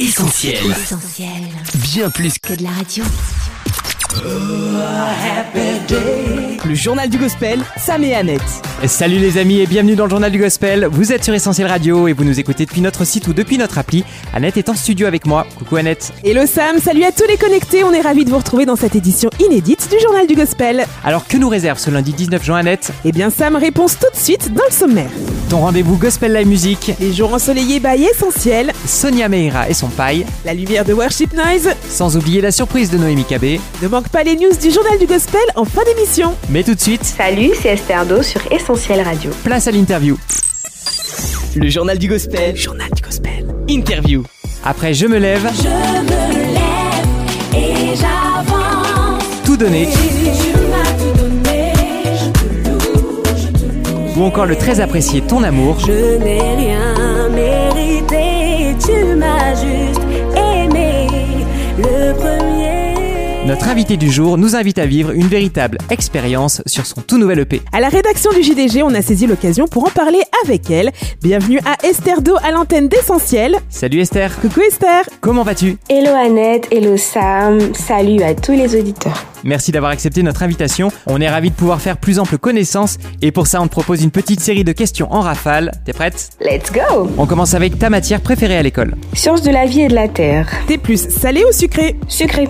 Essentiel. Essentiel. Bien plus Que de la radio. Le journal du gospel, Sam et Annette. Salut les amis et bienvenue dans le journal du gospel. Vous êtes sur Essentiel Radio et vous nous écoutez depuis notre site ou depuis notre appli. Annette est en studio avec moi. Coucou Annette. Hello Sam, salut à tous les connectés. On est ravis de vous retrouver dans cette édition inédite du journal du gospel. Alors que nous réserve ce lundi 19 juin Annette? Eh bien Sam, réponse tout de suite dans le sommaire. Ton rendez-vous Gospel Live Music, Les jours ensoleillés by Essentiel, Sonia Meira et son paille, la lumière de Worship Noise. sans oublier la surprise de Noémie Cabé. Manque pas les news du journal du gospel en fin d'émission. Mais tout de suite, Salut, c'est Esther Do sur Essentiel Radio. place à l'interview. Le journal du gospel. Journal du gospel. Interview. Après Je me lève, Je me lève et j'avance. tout donner Tu m'as tout donné, ou encore le très apprécié Ton amour. Je n'ai rien mérité, tu m'as Notre invité du jour nous invite à vivre une véritable expérience sur son tout nouvel EP. À la rédaction du JDG, on a saisi l'occasion pour en parler avec elle. Bienvenue à Esther Do à l'antenne d'Essentiel. Salut Esther, Coucou Esther. comment vas-tu? Hello Annette, hello Sam, salut à tous les auditeurs. Merci d'avoir accepté notre invitation. On est ravis de pouvoir faire plus ample connaissance et pour ça on te propose une petite série de questions en rafale. T'es prête? Let's go On commence avec ta matière préférée à l'école. Sciences de la vie et de la terre. T'es plus salé ou sucré? Sucré.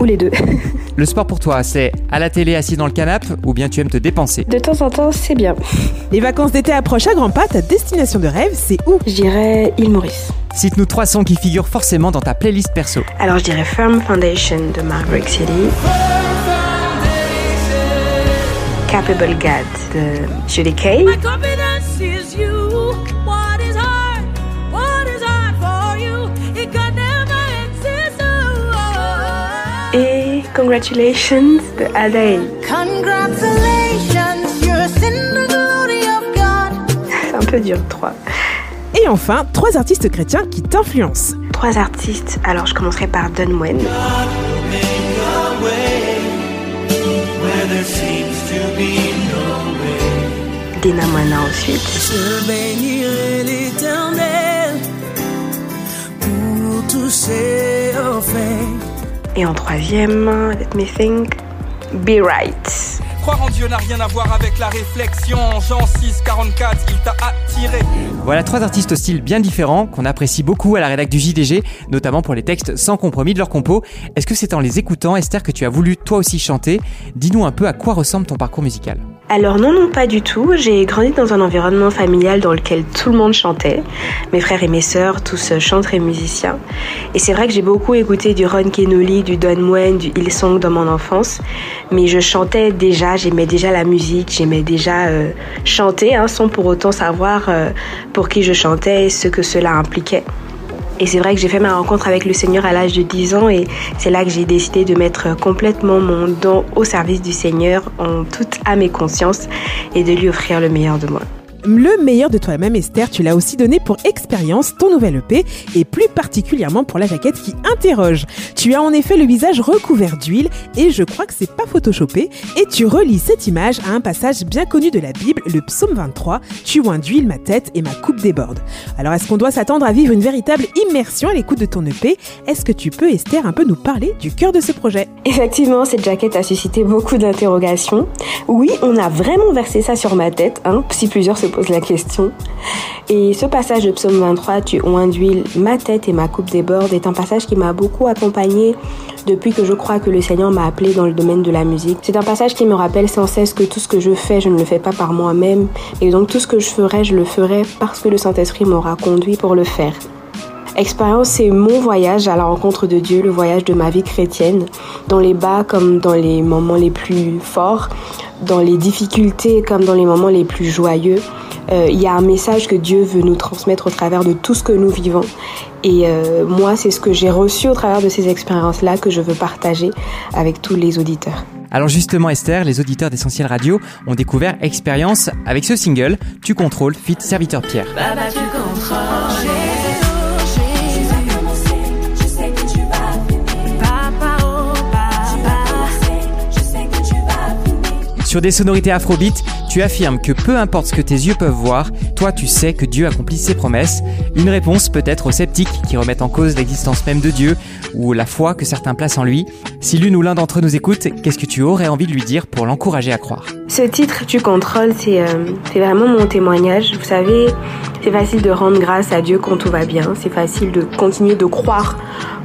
Ou les deux. Le sport pour toi, c'est à la télé assis dans le canapé ou bien tu aimes te dépenser? De temps en temps, c'est bien. Les vacances d'été approchent à grands pas. Ta destination de rêve, c'est où? Je dirais île Maurice. Cite-nous trois sons qui figurent forcément dans ta playlist perso. Alors je dirais Firm Foundation de Maverick City. Capable God de Judy Kay. Congratulations de Adele. Congratulations, you're in the glory of God. C'est un peu dur, trois. Et enfin, trois artistes chrétiens qui t'influencent. Trois artistes. Alors je commencerai par Don Wen. Dina Moana ensuite. Je bénirai l'éternel pour tous ses faits. Et en troisième, let me think, Be Right. Croire en Dieu n'a rien à voir avec la réflexion. Jean 6, 44, il t'a attiré. Voilà trois artistes au style bien différents qu'on apprécie beaucoup à la rédac du JDG, notamment pour les textes sans compromis de leur compo. Est-ce que c'est en les écoutant, Esther, que tu as voulu toi aussi chanter? Dis-nous un peu à quoi ressemble ton parcours musical. Alors non, non, pas du tout. J'ai grandi dans un environnement familial dans lequel tout le monde chantait. Mes frères et mes sœurs, tous chantent et musiciens. Et c'est vrai que j'ai beaucoup écouté du Ron Kenoli, du Don Moen, du Hillsong dans mon enfance. Mais je chantais déjà, j'aimais déjà la musique, j'aimais déjà euh, chanter, hein, sans pour autant savoir euh, pour qui je chantais et ce que cela impliquait. Et c'est vrai que j'ai fait ma rencontre avec le Seigneur à l'âge de 10 ans et c'est là que j'ai décidé de mettre complètement mon don au service du Seigneur en toute âme et conscience et de lui offrir le meilleur de moi. Le meilleur de toi-même, Esther, tu l'as aussi donné pour expérience ton nouvel EP et plus particulièrement pour la jaquette qui interroge. Tu as en effet le visage recouvert d'huile et je crois que c'est pas photoshopé et tu relis cette image à un passage bien connu de la Bible, le psaume 23, Tu oins d'huile ma tête et ma coupe déborde. Alors est-ce qu'on doit s'attendre à vivre une véritable immersion à l'écoute de ton EP Est-ce que tu peux, Esther, un peu nous parler du cœur de ce projet? Effectivement, cette jaquette a suscité beaucoup d'interrogations. Oui, on a vraiment versé ça sur ma tête, hein, si plusieurs posent la question. Et ce passage de psaume 23, Tu oins d'huile ma tête et ma coupe déborde, est un passage qui m'a beaucoup accompagnée depuis que je crois que le Seigneur m'a appelé dans le domaine de la musique. C'est un passage qui me rappelle sans cesse que tout ce que je fais, je ne le fais pas par moi-même. Et donc tout ce que je ferai, je le ferai parce que le Saint-Esprit m'aura conduit pour le faire. Expérience, c'est mon voyage à la rencontre de Dieu, le voyage de ma vie chrétienne, dans les bas comme dans les moments les plus forts, dans les difficultés comme dans les moments les plus joyeux. Euh, Il y a un message que Dieu veut nous transmettre au travers de tout ce que nous vivons. Et euh, moi, c'est ce que j'ai reçu au travers de ces expériences-là que je veux partager avec tous les auditeurs. Alors justement Esther, les auditeurs d'Essentiel Radio ont découvert Expérience avec ce single, Tu contrôles, fit serviteur Pierre. Tu contrôles. Sur des sonorités afrobeat, Tu affirmes que peu importe ce que tes yeux peuvent voir, toi tu sais que Dieu accomplit ses promesses. Une réponse peut-être aux sceptiques qui remettent en cause l'existence même de Dieu ou la foi que certains placent en lui. Si l'une ou l'un d'entre nous écoute, qu'est-ce que tu aurais envie de lui dire pour l'encourager à croire? Ce titre, Tu contrôles, c'est euh, c'est vraiment mon témoignage. Vous savez, c'est facile de rendre grâce à Dieu quand tout va bien. C'est facile de continuer de croire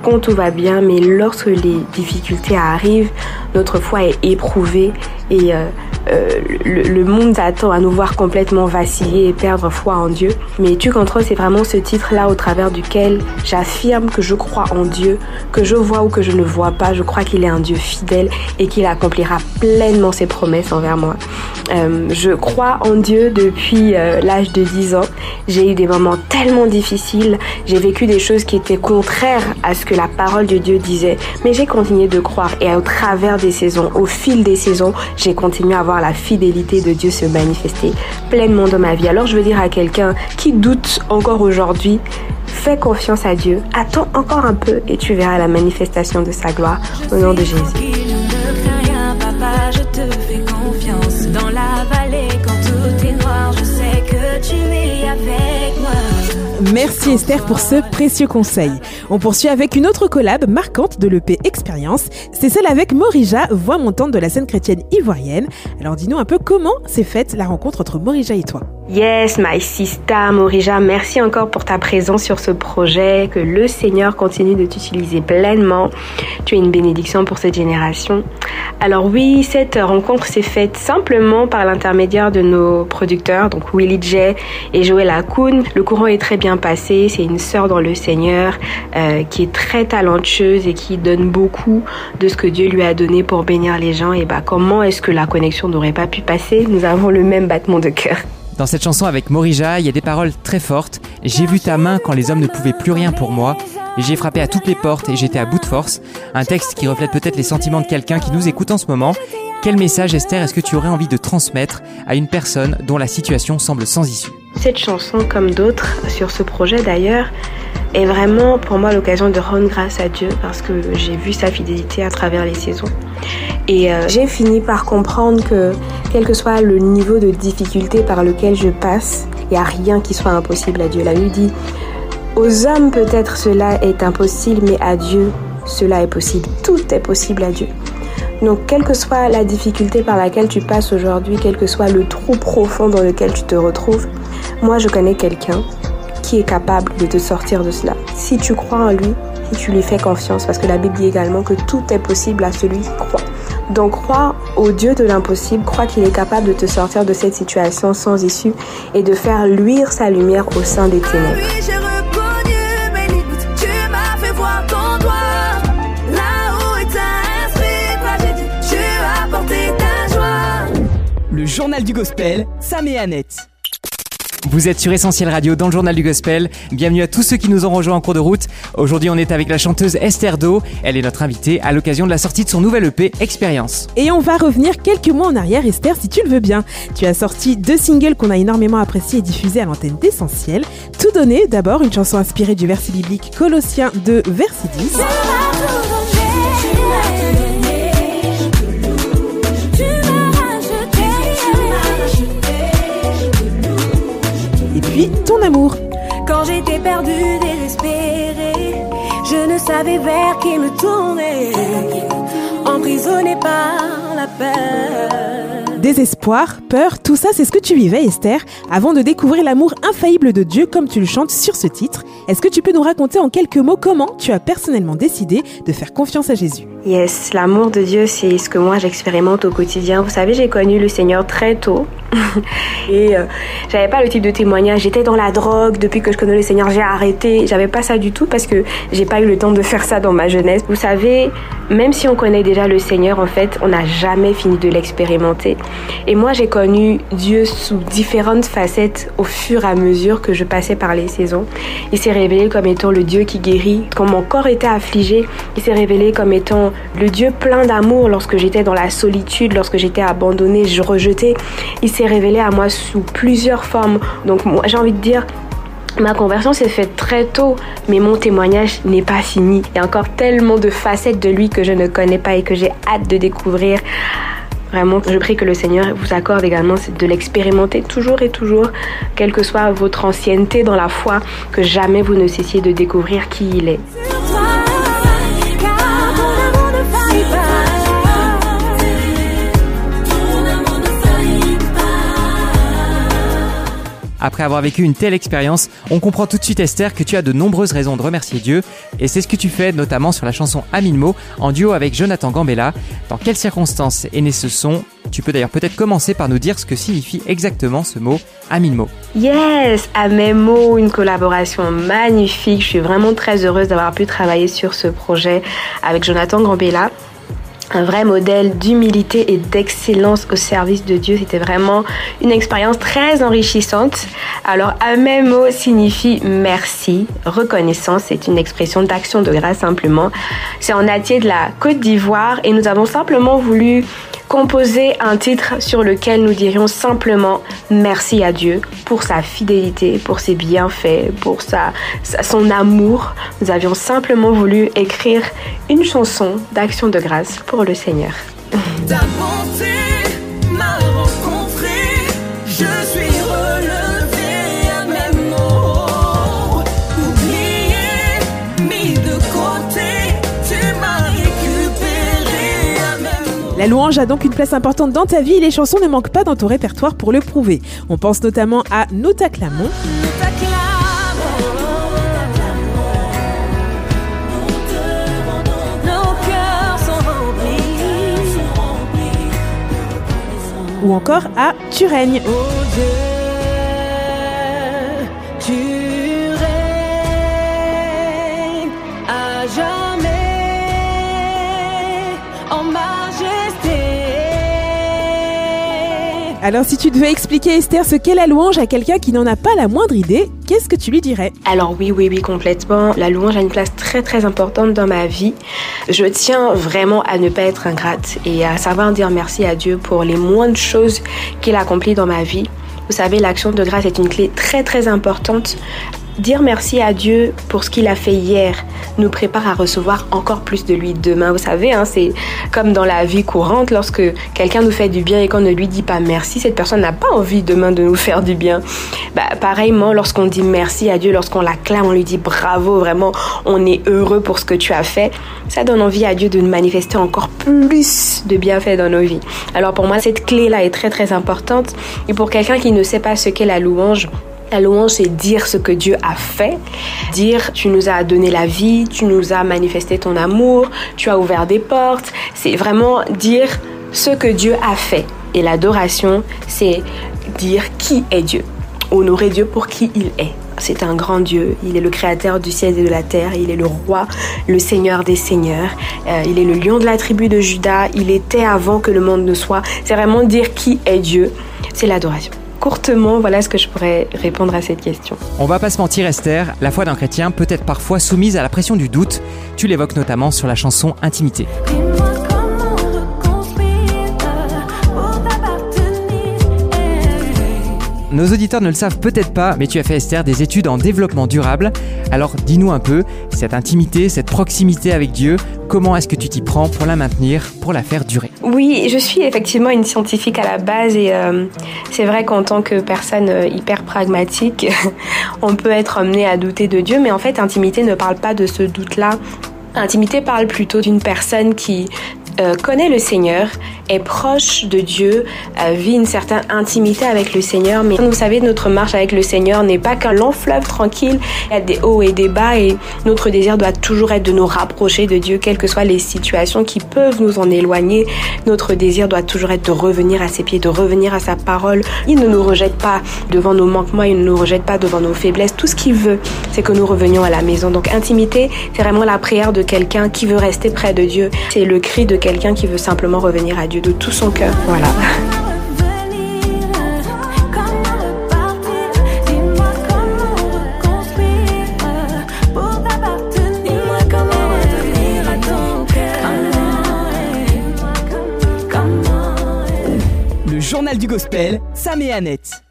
quand tout va bien. Mais lorsque les difficultés arrivent, notre foi est éprouvée et euh, euh, le, monde attend à nous voir complètement vaciller et perdre foi en Dieu. Mais Tu contrôles, c'est vraiment ce titre-là au travers duquel j'affirme que je crois en Dieu, que je vois ou que je ne vois pas. Je crois qu'il est un Dieu fidèle et qu'il accomplira pleinement ses promesses envers moi. Euh, je crois en Dieu depuis euh, l'âge de 10 ans. J'ai eu des moments tellement difficiles. J'ai vécu des choses qui étaient contraires à ce que la parole de Dieu disait. Mais j'ai continué de croire et au travers des saisons, au fil des saisons, j'ai continué à la fidélité de Dieu se manifester pleinement dans ma vie. Alors je veux dire à quelqu'un qui doute encore aujourd'hui, fais confiance à Dieu. Attends encore un peu et tu verras la manifestation de sa gloire au nom de Jésus. Merci Esther pour ce précieux conseil. On poursuit avec une autre collab marquante de l'EP Expérience. C'est celle avec Morija, voix montante de la scène chrétienne ivoirienne. Alors dis-nous un peu comment s'est faite la rencontre entre Morija et toi? Yes, my sister Morija, merci encore pour ta présence sur ce projet. Que le Seigneur continue de t'utiliser pleinement. Tu es une bénédiction pour cette génération. Alors oui, cette rencontre s'est faite simplement par l'intermédiaire de nos producteurs, donc Willy J et Joël Akoun. Le courant est très bien passé. C'est une sœur dans le Seigneur euh, qui est très talentueuse et qui donne beaucoup de ce que Dieu lui a donné pour bénir les gens. Et bah comment est-ce que la connexion n'aurait pas pu passer? Nous avons le même battement de cœur. Dans cette chanson avec Morija, il y a des paroles très fortes. J'ai vu ta main quand les hommes ne pouvaient plus rien pour moi. J'ai frappé à toutes les portes et j'étais à bout de force. Un texte qui reflète peut-être les sentiments de quelqu'un qui nous écoute en ce moment. Quel message, Esther, est-ce que tu aurais envie de transmettre à une personne dont la situation semble sans issue? Cette chanson, comme d'autres sur ce projet d'ailleurs, est vraiment pour moi l'occasion de rendre grâce à Dieu parce que j'ai vu sa fidélité à travers les saisons. Et euh, j'ai fini par comprendre que quel que soit le niveau de difficulté par lequel je passe, il n'y a rien qui soit impossible à Dieu. La Bible dit, aux hommes peut-être cela est impossible, mais à Dieu cela est possible. Tout est possible à Dieu. Donc, quelle que soit la difficulté par laquelle tu passes aujourd'hui, quel que soit le trou profond dans lequel tu te retrouves, moi je connais quelqu'un qui est capable de te sortir de cela. Si tu crois en lui, si tu lui fais confiance, parce que la Bible dit également que tout est possible à celui qui croit. Donc crois au Dieu de l'impossible, crois qu'il est capable de te sortir de cette situation sans issue et de faire luire sa lumière au sein des ténèbres. Où. Le journal du gospel, Sam et Annette. Vous êtes sur Essentiel Radio dans le journal du gospel. Bienvenue à tous ceux qui nous ont rejoints en cours de route. Aujourd'hui, on est avec la chanteuse Esther Do. Elle est notre invitée à l'occasion de la sortie de son nouvel EP Expérience. Et on va revenir quelques mois en arrière, Esther, si tu le veux bien. Tu as sorti deux singles qu'on a énormément appréciés et diffusés à l'antenne d'Essentiel. Tout donné, d'abord une chanson inspirée du verset biblique Colossiens 2, verset 10. Puis Ton amour. Quand j'étais perdue, désespérée, je ne savais vers qui me tourner. Emprisonnée par la peur. Désespoir, peur, tout ça, c'est ce que tu vivais, Esther, avant de découvrir l'amour infaillible de Dieu comme tu le chantes sur ce titre. Est-ce que tu peux nous raconter en quelques mots comment tu as personnellement décidé de faire confiance à Jésus? Yes, l'amour de Dieu, c'est ce que moi j'expérimente au quotidien. Vous savez, j'ai connu le Seigneur très tôt. Et euh, j'avais pas le type de témoignage. J'étais dans la drogue depuis que je connais le Seigneur. J'ai arrêté. J'avais pas ça du tout parce que j'ai pas eu le temps de faire ça dans ma jeunesse. Vous savez, même si on connaît déjà le Seigneur, en fait, on n'a jamais fini de l'expérimenter. Et moi, j'ai connu Dieu sous différentes facettes au fur et à mesure que je passais par les saisons. Il s'est révélé comme étant le Dieu qui guérit. Quand mon corps était affligé, il s'est révélé comme étant le Dieu plein d'amour lorsque j'étais dans la solitude, lorsque j'étais abandonnée, je rejetais. Il s'est révélé à moi sous plusieurs formes. Donc moi, j'ai envie de dire, Ma conversion s'est faite très tôt, mais mon témoignage n'est pas fini. Il y a encore tellement de facettes de lui que je ne connais pas et que j'ai hâte de découvrir. Vraiment, je prie que le Seigneur vous accorde également de l'expérimenter toujours et toujours, quelle que soit votre ancienneté dans la foi, que jamais vous ne cessiez de découvrir qui il est. Après avoir vécu une telle expérience, on comprend tout de suite Esther que tu as de nombreuses raisons de remercier Dieu et c'est ce que tu fais notamment sur la chanson À mille mots en duo avec Jonathan Gambella. Dans quelles circonstances est né ce son? Tu peux d'ailleurs peut-être commencer par nous dire ce que signifie exactement ce mot à. Yes, à une collaboration magnifique. Je suis vraiment très heureuse d'avoir pu travailler sur ce projet avec Jonathan Gambella un vrai modèle d'humilité et d'excellence au service de Dieu. C'était vraiment une expérience très enrichissante. Alors, un même mot signifie merci, reconnaissance. C'est une expression d'action de grâce simplement. C'est en natier de la Côte d'Ivoire et nous avons simplement voulu composer un titre sur lequel nous dirions simplement merci à Dieu pour sa fidélité, pour ses bienfaits, pour son amour. Nous avions simplement voulu écrire une chanson d'action de grâce pour le Seigneur. La louange a donc une place importante dans ta vie et les chansons ne manquent pas dans ton répertoire pour le prouver. On pense notamment à Nous t'acclamons. Ou encore à Tu règnes. Alors si tu devais expliquer Esther ce qu'est la louange à quelqu'un qui n'en a pas la moindre idée, qu'est-ce que tu lui dirais? Alors oui, oui, oui, complètement. La louange a une place très très importante dans ma vie. Je tiens vraiment à ne pas être ingrate et à savoir dire merci à Dieu pour les moindres choses qu'il accomplit dans ma vie. Vous savez, l'action de grâce est une clé très très importante Dire merci à Dieu pour ce qu'il a fait hier nous prépare à recevoir encore plus de lui demain. Vous savez, hein, c'est comme dans la vie courante, lorsque quelqu'un nous fait du bien et qu'on ne lui dit pas merci, cette personne n'a pas envie demain de nous faire du bien. Bah, pareillement, lorsqu'on dit merci à Dieu, lorsqu'on l'acclame, on lui dit bravo, vraiment, on est heureux pour ce que tu as fait, ça donne envie à Dieu de nous manifester encore plus de bienfaits dans nos vies. Alors pour moi, cette clé-là est très très importante. Et pour quelqu'un qui ne sait pas ce qu'est la louange, la louange, c'est dire ce que Dieu a fait, dire tu nous as donné la vie, tu nous as manifesté ton amour, tu as ouvert des portes. C'est vraiment dire ce que Dieu a fait. Et l'adoration, c'est dire qui est Dieu. Honorer Dieu pour qui il est. C'est un grand Dieu. Il est le créateur du ciel et de la terre. Il est le roi, le seigneur des seigneurs. Euh, il est le lion de la tribu de Judas. Il était avant que le monde ne soit. C'est vraiment dire qui est Dieu. C'est l'adoration courtement, voilà ce que je pourrais répondre à cette question. On va pas se mentir Esther, la foi d'un chrétien peut être parfois soumise à la pression du doute. Tu l'évoques notamment sur la chanson Intimité. Nos auditeurs ne le savent peut-être pas, mais tu as fait Esther des études en développement durable. Alors dis-nous un peu, cette intimité, cette proximité avec Dieu, comment est-ce que tu t'y prends pour la maintenir, pour la faire durer? Oui, je suis effectivement une scientifique à la base et euh, c'est vrai qu'en tant que personne euh, hyper pragmatique, on peut être amené à douter de Dieu, mais en fait, intimité ne parle pas de ce doute-là. Intimité parle plutôt d'une personne qui euh, connaît le Seigneur, est proche de Dieu, euh, vit une certaine intimité avec le Seigneur. Mais vous savez, notre marche avec le Seigneur n'est pas qu'un long fleuve tranquille. Il y a des hauts et des bas et notre désir doit toujours être de nous rapprocher de Dieu, quelles que soient les situations qui peuvent nous en éloigner. Notre désir doit toujours être de revenir à ses pieds, de revenir à sa parole. Il ne nous rejette pas devant nos manquements, il ne nous rejette pas devant nos faiblesses. Tout ce qu'il veut, c'est que nous revenions à la maison. Donc intimité, c'est vraiment la prière de quelqu'un qui veut rester près de Dieu. C'est le cri de quelqu'un qui veut simplement revenir à Dieu de tout son cœur. Voilà. Le journal du gospel, Sam et Annette.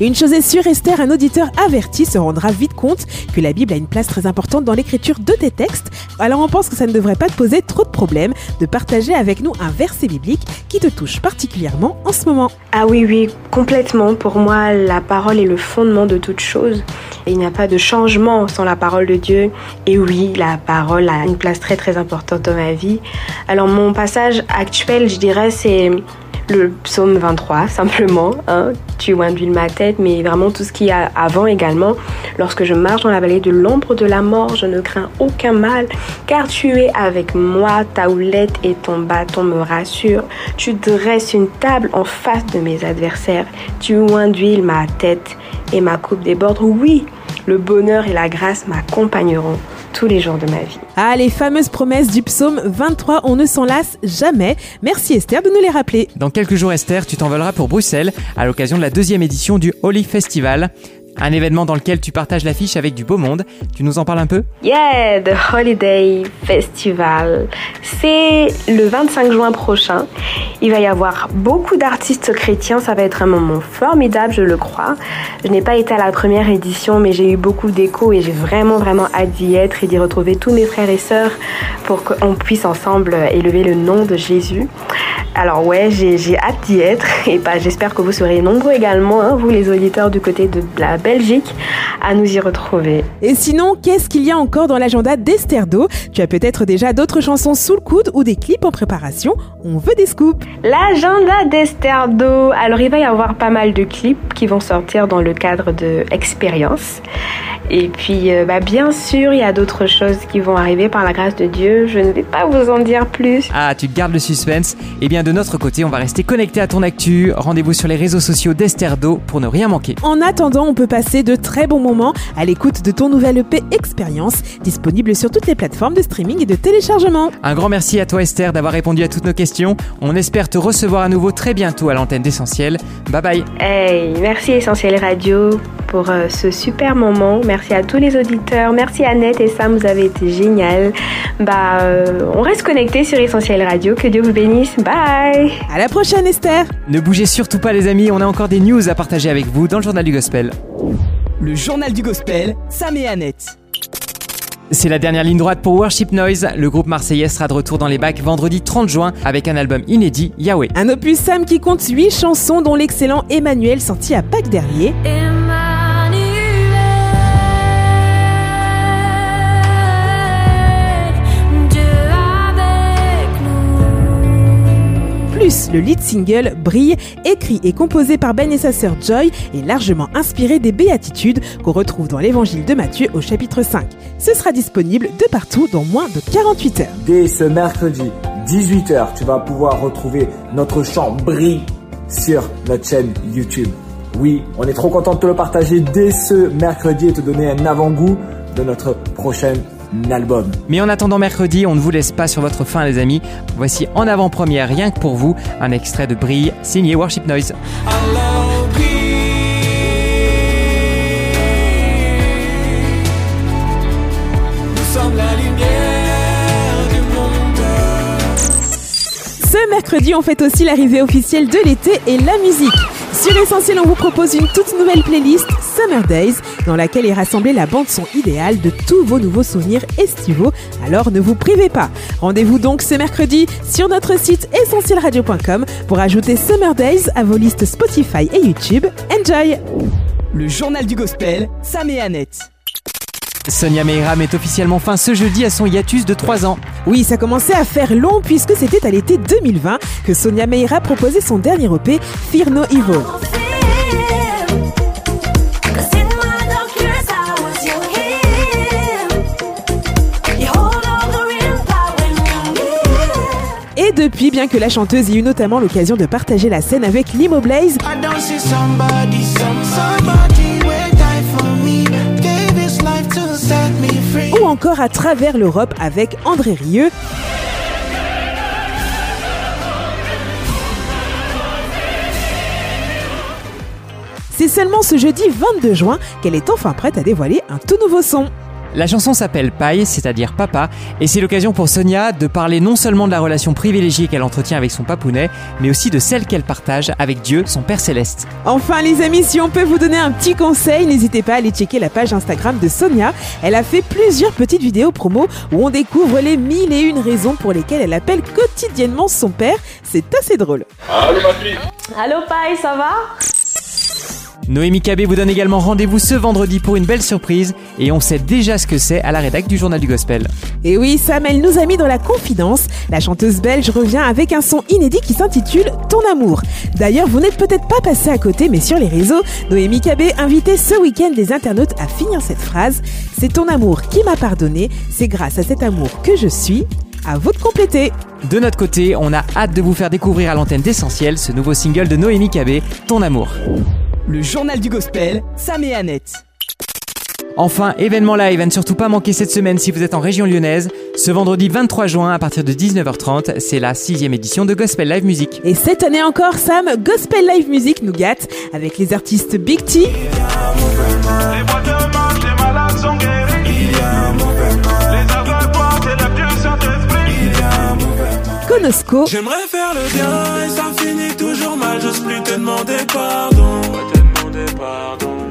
Une chose est sûre, Esther, un auditeur averti se rendra vite compte que la Bible a une place très importante dans l'écriture de tes textes. Alors on pense que ça ne devrait pas te poser trop de problèmes de partager avec nous un verset biblique qui te touche particulièrement en ce moment. Ah oui, oui, complètement. Pour moi, la parole est le fondement de toute chose. Il n'y a pas de changement sans la parole de Dieu. Et oui, la parole a une place très très importante dans ma vie. Alors mon passage actuel, je dirais, c'est le psaume 23, simplement. Hein. Tu induis ma tête, mais vraiment tout ce qu'il y a avant également. Lorsque je marche dans la vallée de l'ombre de la mort, je ne crains aucun mal, car tu es avec moi, ta houlette et ton bâton me rassurent. Tu dresses une table en face de mes adversaires. Tu induis ma tête et ma coupe déborde. Oui, le bonheur et la grâce m'accompagneront tous les jours de ma vie. Ah, les fameuses promesses du psaume 23, on ne s'en lasse jamais. Merci Esther de nous les rappeler. Dans quelques jours, Esther, tu t'envoleras pour Bruxelles à l'occasion de la deuxième édition du Holy Festival. Un événement dans lequel tu partages l'affiche avec du beau monde. Tu nous en parles un peu? Yeah, The Holiday Festival. C'est le 25 juin prochain. Il va y avoir beaucoup d'artistes chrétiens. Ça va être un moment formidable, je le crois. Je n'ai pas été à la première édition, mais j'ai eu beaucoup d'échos et j'ai vraiment, vraiment hâte d'y être et d'y retrouver tous mes frères et sœurs pour qu'on puisse ensemble élever le nom de Jésus. Alors ouais, j'ai hâte d'y être et bah, j'espère que vous serez nombreux également, hein, vous les auditeurs du côté de la Belgique, à nous y retrouver. Et sinon, qu'est-ce qu'il y a encore dans l'agenda d'Esterdo Tu as peut-être déjà d'autres chansons sous le coude ou des clips en préparation. On veut des scoops. L'agenda d'Esterdo. Alors il va y avoir pas mal de clips qui vont sortir dans le cadre de Expérience. Et puis, euh, bah, bien sûr, il y a d'autres choses qui vont arriver par la grâce de Dieu. Je ne vais pas vous en dire plus. Ah, tu gardes le suspense. Eh bien, de notre côté, on va rester connecté à ton actu. Rendez-vous sur les réseaux sociaux d'Esterdo pour ne rien manquer. En attendant, on peut passer de très bons moments à l'écoute de ton nouvel EP Expérience, disponible sur toutes les plateformes de streaming et de téléchargement. Un grand merci à toi, Esther, d'avoir répondu à toutes nos questions. On espère te recevoir à nouveau très bientôt à l'antenne d'Essentiel. Bye bye. Hey, merci Essentiel Radio pour euh, ce super moment. Merci à tous les auditeurs. Merci Annette et Sam, vous avez été génial. Bah, euh, on reste connecté sur Essentiel Radio. Que Dieu vous bénisse. Bye. À la prochaine, Esther. Ne bougez surtout pas, les amis. On a encore des news à partager avec vous dans le journal du gospel. Le journal du gospel, Sam et Annette. C'est la dernière ligne droite pour Worship Noise. Le groupe marseillais sera de retour dans les bacs vendredi 30 juin avec un album inédit, Yahweh. Un opus Sam qui compte 8 chansons dont l'excellent Emmanuel sorti à Pâques dernier. Plus, le lead single Brille, écrit et composé par Ben et sa sœur Joy, est largement inspiré des béatitudes qu'on retrouve dans l'évangile de Matthieu au chapitre 5. Ce sera disponible de partout dans moins de 48 heures. Dès ce mercredi, 18h, tu vas pouvoir retrouver notre chant Brille sur notre chaîne YouTube. Oui, on est trop content de te le partager dès ce mercredi et te donner un avant-goût de notre prochaine album. Mais en attendant mercredi, on ne vous laisse pas sur votre faim les amis. Voici en avant-première, rien que pour vous, un extrait de Brille signé Worship Noise. Ce mercredi, on fête aussi l'arrivée officielle de l'été et la musique. Sur Essentiel, on vous propose une toute nouvelle playlist Summer Days dans laquelle est rassemblée la bande son idéale de tous vos nouveaux souvenirs estivaux. Alors ne vous privez pas. Rendez-vous donc ce mercredi sur notre site essentielradio.com pour ajouter Summer Days à vos listes Spotify et YouTube. Enjoy Le journal du gospel, Sam et Annette. Sonia Meira met officiellement fin ce jeudi à son hiatus de 3 ans. Oui, ça commençait à faire long puisque c'était à l'été 2020 que Sonia Meira proposait son dernier EP, Fear No Evil. Depuis, bien que la chanteuse ait eu notamment l'occasion de partager la scène avec Limo Blaze, ou encore à travers l'Europe avec André Rieu. C'est seulement ce jeudi 22 juin qu'elle est enfin prête à dévoiler un tout nouveau son. La chanson s'appelle Paille, c'est-à-dire papa, et c'est l'occasion pour Sonia de parler non seulement de la relation privilégiée qu'elle entretient avec son papounet, mais aussi de celle qu'elle partage avec Dieu, son Père céleste. Enfin les amis, si on peut vous donner un petit conseil, n'hésitez pas à aller checker la page Instagram de Sonia. Elle a fait plusieurs petites vidéos promo où on découvre les mille et une raisons pour lesquelles elle appelle quotidiennement son père. C'est assez drôle. Allô, Paille, ça va? Noémie Cabé vous donne également rendez-vous ce vendredi pour une belle surprise, et on sait déjà ce que c'est à la rédac du Journal du Gospel. Et oui, Sam, elle nous a mis dans la confidence. La chanteuse belge revient avec un son inédit qui s'intitule Ton amour. D'ailleurs, vous n'êtes peut-être pas passé à côté, mais sur les réseaux, Noémie Cabé invitait ce week-end les internautes à finir cette phrase. C'est ton amour qui m'a pardonné, c'est grâce à cet amour que je suis. À vous de compléter. De notre côté, on a hâte de vous faire découvrir à l'antenne d'Essentiel ce nouveau single de Noémie Cabé, Ton amour. Le journal du gospel, Sam et Annette. Enfin, événement live à ne surtout pas manquer cette semaine si vous êtes en région lyonnaise. Ce vendredi 23 juin à partir de 19h30, c'est la sixième édition de Gospel Live Music. Et cette année encore, Sam, Gospel Live Music nous gâte avec les artistes Big T, Les boîtes de marche, les malades sont guéris. Les aveugles portent et le Dieu Saint-Esprit. Conosco, J'aimerais faire le bien et ça finit toujours mal. J'ose plus te demander pardon.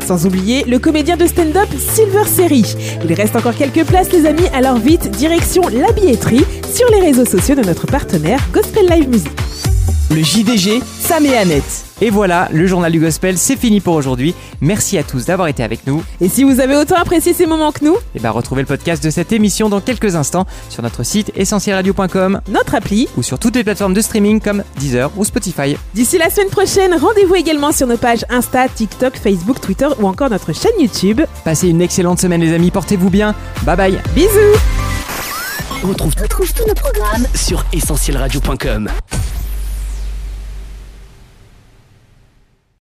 Sans oublier le comédien de stand-up Silver Series. Il reste encore quelques places les amis, alors vite, direction la billetterie sur les réseaux sociaux de notre partenaire Gospel Live Music. Le JDG, Sam et Annette. Et voilà, le journal du gospel, c'est fini pour aujourd'hui. Merci à tous d'avoir été avec nous. Et si vous avez autant apprécié ces moments que nous, Et bah retrouvez le podcast de cette émission dans quelques instants sur notre site essentielradio.com notre appli. ou sur toutes les plateformes de streaming comme Deezer ou Spotify. D'ici la semaine prochaine, rendez-vous également sur nos pages Insta, TikTok, Facebook, Twitter ou encore notre chaîne YouTube. Passez une excellente semaine les amis, portez-vous bien. Bye bye. Bisous On retrouve, Retrouve tous nos programmes sur essentielradio.com.